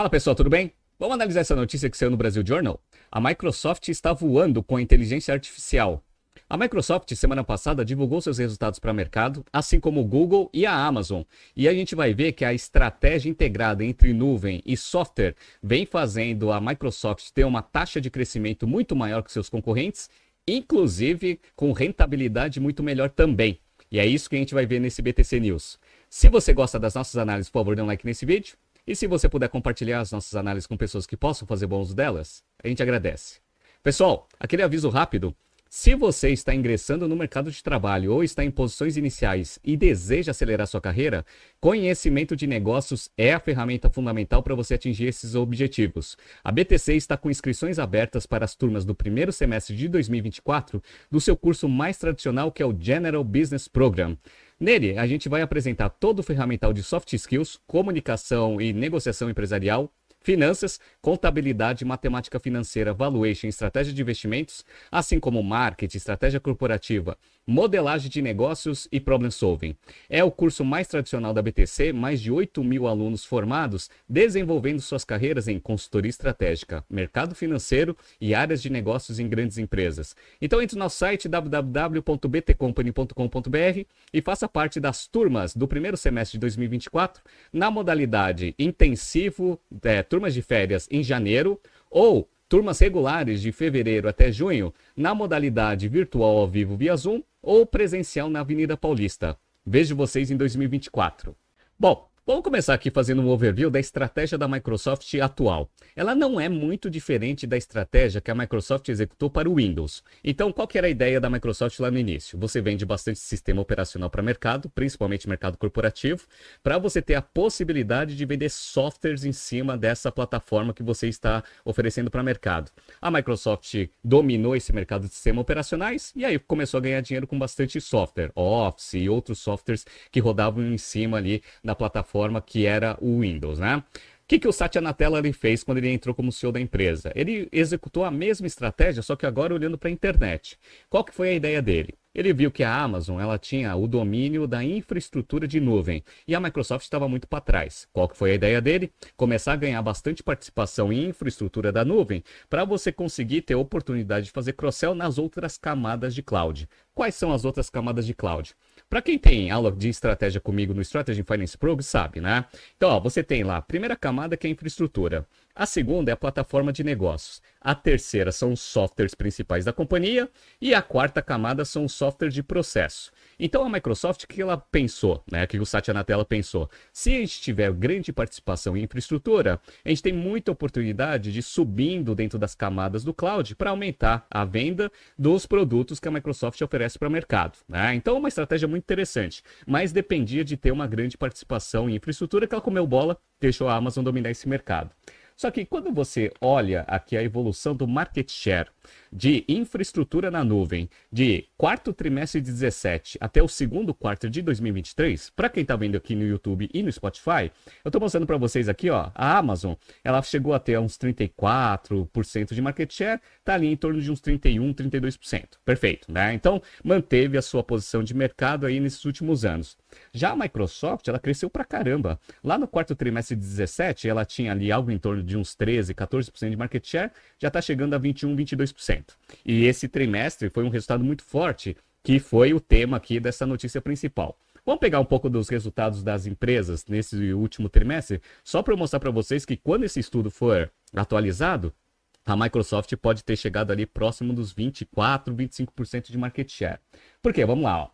Fala pessoal, tudo bem? Vamos analisar essa notícia que saiu no Brasil Journal? A Microsoft está voando com a inteligência artificial. A Microsoft, semana passada, divulgou seus resultados para o mercado, assim como o Google e a Amazon. E a gente vai ver que a estratégia integrada entre nuvem e software vem fazendo a Microsoft ter uma taxa de crescimento muito maior que seus concorrentes, inclusive com rentabilidade muito melhor também. E é isso que a gente vai ver nesse BTC News. Se você gosta das nossas análises, por favor, dê um like nesse vídeo. E se você puder compartilhar as nossas análises com pessoas que possam fazer bom uso delas, a gente agradece. Pessoal, aquele aviso rápido. Se você está ingressando no mercado de trabalho ou está em posições iniciais e deseja acelerar sua carreira, conhecimento de negócios é a ferramenta fundamental para você atingir esses objetivos. A BTC está com inscrições abertas para as turmas do primeiro semestre de 2024 do seu curso mais tradicional, que é o General Business Program. Nele, a gente vai apresentar todo o ferramental de soft skills, comunicação e negociação empresarial, finanças, contabilidade, matemática financeira, valuation, estratégia de investimentos, assim como marketing, estratégia corporativa, modelagem de negócios e problem solving. É o curso mais tradicional da BTC, mais de 8 mil alunos formados, desenvolvendo suas carreiras em consultoria estratégica, mercado financeiro e áreas de negócios em grandes empresas. Então entre no nosso site www.btcompany.com.br e faça parte das turmas do primeiro semestre de 2024 na modalidade intensivo, é, turmas de férias em janeiro ou turmas regulares de fevereiro até junho na modalidade virtual ao vivo via Zoom ou presencial na Avenida Paulista. Vejo vocês em 2024. Bom, Vamos começar aqui fazendo um overview da estratégia da Microsoft atual. Ela não é muito diferente da estratégia que a Microsoft executou para o Windows. Então, qual que era a ideia da Microsoft lá no início? Você vende bastante sistema operacional para mercado, principalmente mercado corporativo, para você ter a possibilidade de vender softwares em cima dessa plataforma que você está oferecendo para mercado. A Microsoft dominou esse mercado de sistemas operacionais e aí começou a ganhar dinheiro com bastante software, Office e outros softwares que rodavam em cima ali da plataforma plataforma que era o Windows, né? O que, que o Satya Nadella ele fez quando ele entrou como CEO da empresa? Ele executou a mesma estratégia, só que agora olhando para a internet. Qual que foi a ideia dele? Ele viu que a Amazon ela tinha o domínio da infraestrutura de nuvem e a Microsoft estava muito para trás. Qual que foi a ideia dele? Começar a ganhar bastante participação em infraestrutura da nuvem para você conseguir ter oportunidade de fazer cross-sell nas outras camadas de cloud. Quais são as outras camadas de cloud? Para quem tem aula de estratégia comigo no Strategy Finance Pro, sabe, né? Então, ó, você tem lá a primeira camada que é a infraestrutura. A segunda é a plataforma de negócios. A terceira são os softwares principais da companhia. E a quarta camada são os softwares de processo. Então a Microsoft, o que ela pensou? Né? O que o Satya Nadella pensou? Se a gente tiver grande participação em infraestrutura, a gente tem muita oportunidade de subindo dentro das camadas do cloud para aumentar a venda dos produtos que a Microsoft oferece para o mercado. Né? Então uma estratégia muito interessante. Mas dependia de ter uma grande participação em infraestrutura que ela comeu bola, deixou a Amazon dominar esse mercado. Só que quando você olha aqui a evolução do market share de infraestrutura na nuvem de quarto trimestre de 17 até o segundo quarto de 2023, para quem está vendo aqui no YouTube e no Spotify, eu estou mostrando para vocês aqui, ó, a Amazon, ela chegou a ter uns 34% de market share, está ali em torno de uns 31, 32%. Perfeito, né? Então, manteve a sua posição de mercado aí nesses últimos anos. Já a Microsoft, ela cresceu pra caramba. Lá no quarto trimestre de 17, ela tinha ali algo em torno de uns 13, 14% de market share, já está chegando a 21, 22%. E esse trimestre foi um resultado muito forte, que foi o tema aqui dessa notícia principal. Vamos pegar um pouco dos resultados das empresas nesse último trimestre, só para mostrar para vocês que quando esse estudo for atualizado, a Microsoft pode ter chegado ali próximo dos 24, 25% de market share. Por quê? Vamos lá. Ó.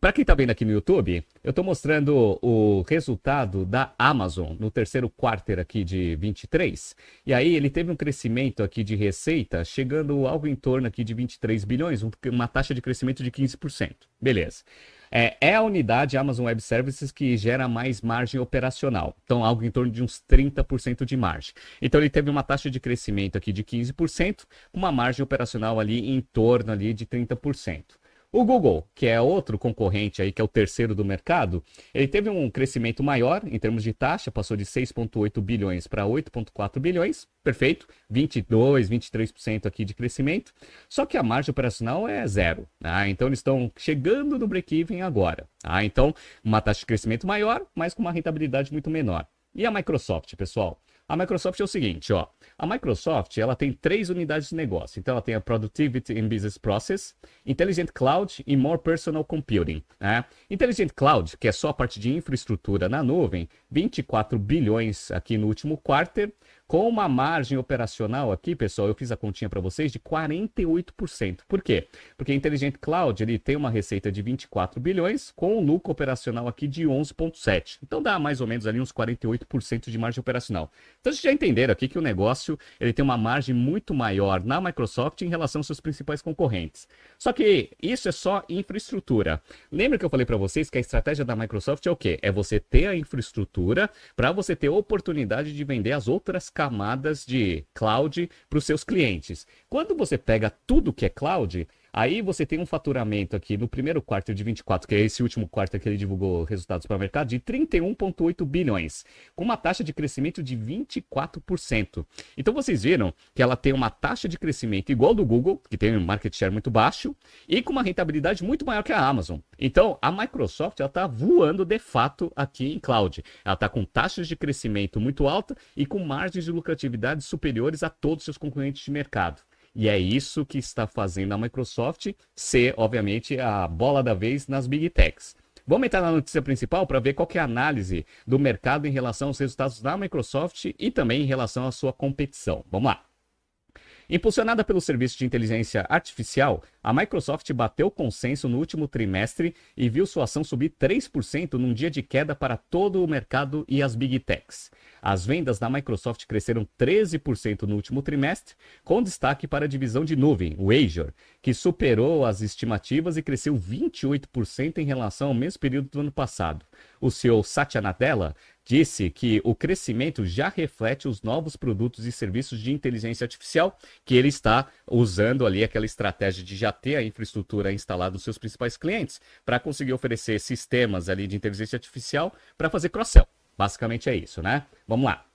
Para quem está vendo aqui no YouTube, eu estou mostrando o resultado da Amazon no terceiro quarto aqui de 23. E aí ele teve um crescimento aqui de receita chegando algo em torno aqui de 23 bilhões, uma taxa de crescimento de 15%. Beleza. É, é, a unidade Amazon Web Services que gera mais margem operacional. Então, algo em torno de uns 30% de margem. Então, ele teve uma taxa de crescimento aqui de 15%, uma margem operacional ali em torno ali de 30%. O Google, que é outro concorrente aí, que é o terceiro do mercado, ele teve um crescimento maior em termos de taxa, passou de 6,8 bilhões para 8,4 bilhões, perfeito, 22, 23% aqui de crescimento, só que a margem operacional é zero, tá? então eles estão chegando no break-even agora, tá? então uma taxa de crescimento maior, mas com uma rentabilidade muito menor. E a Microsoft, pessoal? A Microsoft é o seguinte, ó. A Microsoft, ela tem três unidades de negócio. Então, ela tem a Productivity and Business Process, Intelligent Cloud e More Personal Computing. Né? Intelligent Cloud, que é só a parte de infraestrutura na nuvem, 24 bilhões aqui no último quarto, com uma margem operacional aqui, pessoal, eu fiz a continha para vocês de 48%. Por quê? Porque a Intelligent Cloud ele tem uma receita de 24 bilhões com um lucro operacional aqui de 11,7. Então dá mais ou menos ali uns 48% de margem operacional. Então vocês já entenderam aqui que o negócio ele tem uma margem muito maior na Microsoft em relação aos seus principais concorrentes. Só que isso é só infraestrutura. Lembra que eu falei para vocês que a estratégia da Microsoft é o quê? É você ter a infraestrutura para você ter oportunidade de vender as outras camadas de cloud para os seus clientes. Quando você pega tudo que é cloud, Aí você tem um faturamento aqui no primeiro quarto de 24, que é esse último quarto que ele divulgou resultados para o mercado, de 31,8 bilhões, com uma taxa de crescimento de 24%. Então vocês viram que ela tem uma taxa de crescimento igual do Google, que tem um market share muito baixo, e com uma rentabilidade muito maior que a Amazon. Então a Microsoft está voando de fato aqui em cloud. Ela está com taxas de crescimento muito alta e com margens de lucratividade superiores a todos os seus concorrentes de mercado. E é isso que está fazendo a Microsoft ser, obviamente, a bola da vez nas Big Techs. Vamos entrar na notícia principal para ver qual é a análise do mercado em relação aos resultados da Microsoft e também em relação à sua competição. Vamos lá. Impulsionada pelo serviço de inteligência artificial, a Microsoft bateu consenso no último trimestre e viu sua ação subir 3% num dia de queda para todo o mercado e as Big Techs. As vendas da Microsoft cresceram 13% no último trimestre, com destaque para a divisão de nuvem, o Azure, que superou as estimativas e cresceu 28% em relação ao mesmo período do ano passado. O CEO Satya Nadella disse que o crescimento já reflete os novos produtos e serviços de inteligência artificial que ele está usando ali aquela estratégia de já ter a infraestrutura instalada nos seus principais clientes para conseguir oferecer sistemas ali de inteligência artificial para fazer cross-sell. Basicamente é isso, né? Vamos lá.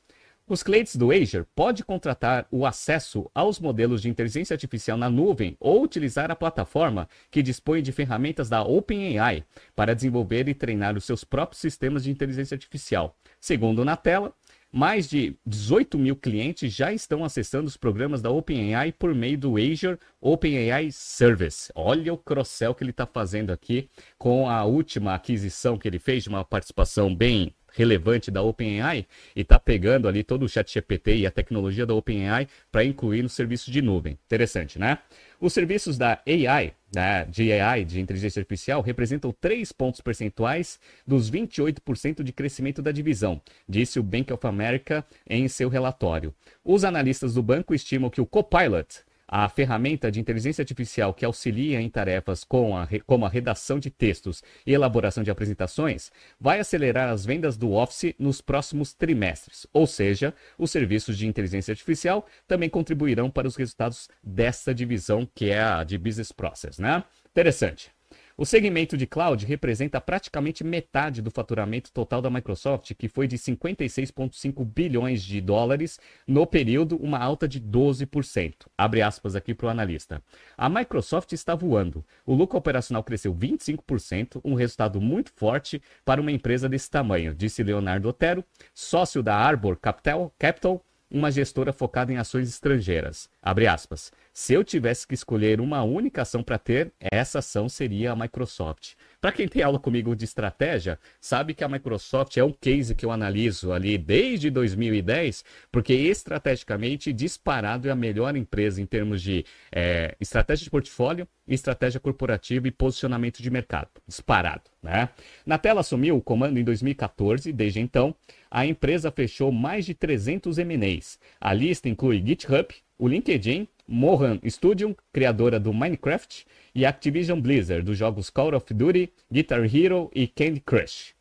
Os clientes do Azure podem contratar o acesso aos modelos de inteligência artificial na nuvem ou utilizar a plataforma que dispõe de ferramentas da OpenAI para desenvolver e treinar os seus próprios sistemas de inteligência artificial. Segundo na tela, mais de 18 mil clientes já estão acessando os programas da OpenAI por meio do Azure OpenAI Service. Olha o cross-sell que ele está fazendo aqui com a última aquisição que ele fez, de uma participação bem relevante da OpenAI e está pegando ali todo o chat GPT e a tecnologia da OpenAI para incluir no serviço de nuvem. Interessante, né? Os serviços da AI, né, de AI, de inteligência artificial, representam 3 pontos percentuais dos 28% de crescimento da divisão, disse o Bank of America em seu relatório. Os analistas do banco estimam que o Copilot a ferramenta de inteligência artificial que auxilia em tarefas com a, como a redação de textos e elaboração de apresentações vai acelerar as vendas do Office nos próximos trimestres. Ou seja, os serviços de inteligência artificial também contribuirão para os resultados dessa divisão que é a de Business Process, né? Interessante. O segmento de cloud representa praticamente metade do faturamento total da Microsoft, que foi de 56,5 bilhões de dólares no período, uma alta de 12%. Abre aspas aqui para o analista. A Microsoft está voando. O lucro operacional cresceu 25%, um resultado muito forte para uma empresa desse tamanho, disse Leonardo Otero, sócio da Arbor Capital, Capital uma gestora focada em ações estrangeiras. Abre aspas. Se eu tivesse que escolher uma única ação para ter, essa ação seria a Microsoft. Para quem tem aula comigo de estratégia, sabe que a Microsoft é um case que eu analiso ali desde 2010, porque estrategicamente disparado é a melhor empresa em termos de é, estratégia de portfólio, estratégia corporativa e posicionamento de mercado. Disparado, né? Na tela assumiu o comando em 2014, desde então, a empresa fechou mais de 300 M&As. A lista inclui GitHub, o LinkedIn, Mohan Studio, criadora do Minecraft, e Activision Blizzard, dos jogos Call of Duty, Guitar Hero e Candy Crush.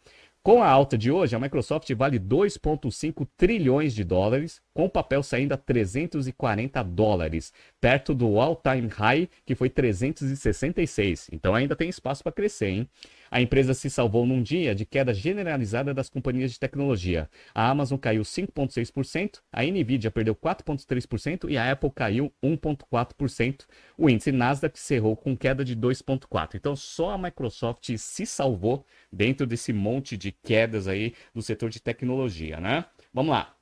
Com a alta de hoje, a Microsoft vale 2,5 trilhões de dólares, com o papel saindo a 340 dólares, perto do all-time high, que foi 366. Então ainda tem espaço para crescer, hein? A empresa se salvou num dia de queda generalizada das companhias de tecnologia. A Amazon caiu 5,6%, a Nvidia perdeu 4,3% e a Apple caiu 1,4%. O índice Nasdaq cerrou com queda de 2,4%. Então só a Microsoft se salvou dentro desse monte de quedas aí do setor de tecnologia, né? Vamos lá.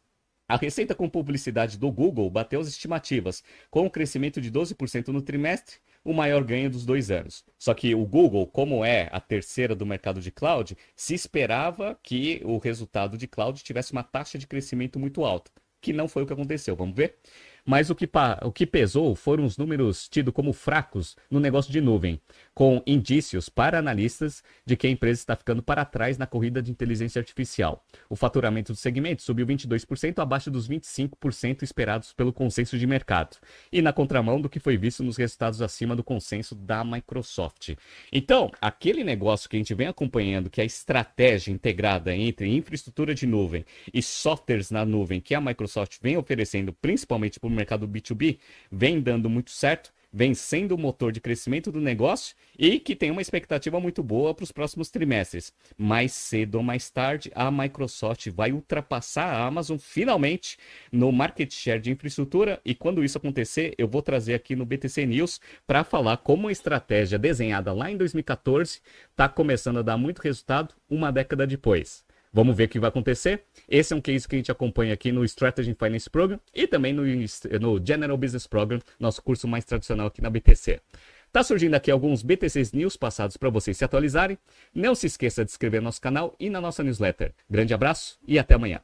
A receita com publicidade do Google bateu as estimativas, com um crescimento de 12% no trimestre, o maior ganho dos dois anos. Só que o Google, como é a terceira do mercado de cloud, se esperava que o resultado de cloud tivesse uma taxa de crescimento muito alta, que não foi o que aconteceu. Vamos ver? Mas o que, o que pesou foram os números tidos como fracos no negócio de nuvem, com indícios para analistas de que a empresa está ficando para trás na corrida de inteligência artificial. O faturamento do segmento subiu 22%, abaixo dos 25% esperados pelo consenso de mercado, e na contramão do que foi visto nos resultados acima do consenso da Microsoft. Então, aquele negócio que a gente vem acompanhando, que é a estratégia integrada entre infraestrutura de nuvem e softwares na nuvem que a Microsoft vem oferecendo, principalmente o mercado B2B, vem dando muito certo vem sendo o motor de crescimento do negócio e que tem uma expectativa muito boa para os próximos trimestres. Mais cedo ou mais tarde, a Microsoft vai ultrapassar a Amazon finalmente no market share de infraestrutura e quando isso acontecer, eu vou trazer aqui no BTC News para falar como a estratégia desenhada lá em 2014 está começando a dar muito resultado uma década depois. Vamos ver o que vai acontecer. Esse é um case que a gente acompanha aqui no Strategy Finance Program e também no, no General Business Program, nosso curso mais tradicional aqui na BTC. Tá surgindo aqui alguns BTCs News passados para vocês se atualizarem. Não se esqueça de inscrever no nosso canal e na nossa newsletter. Grande abraço e até amanhã.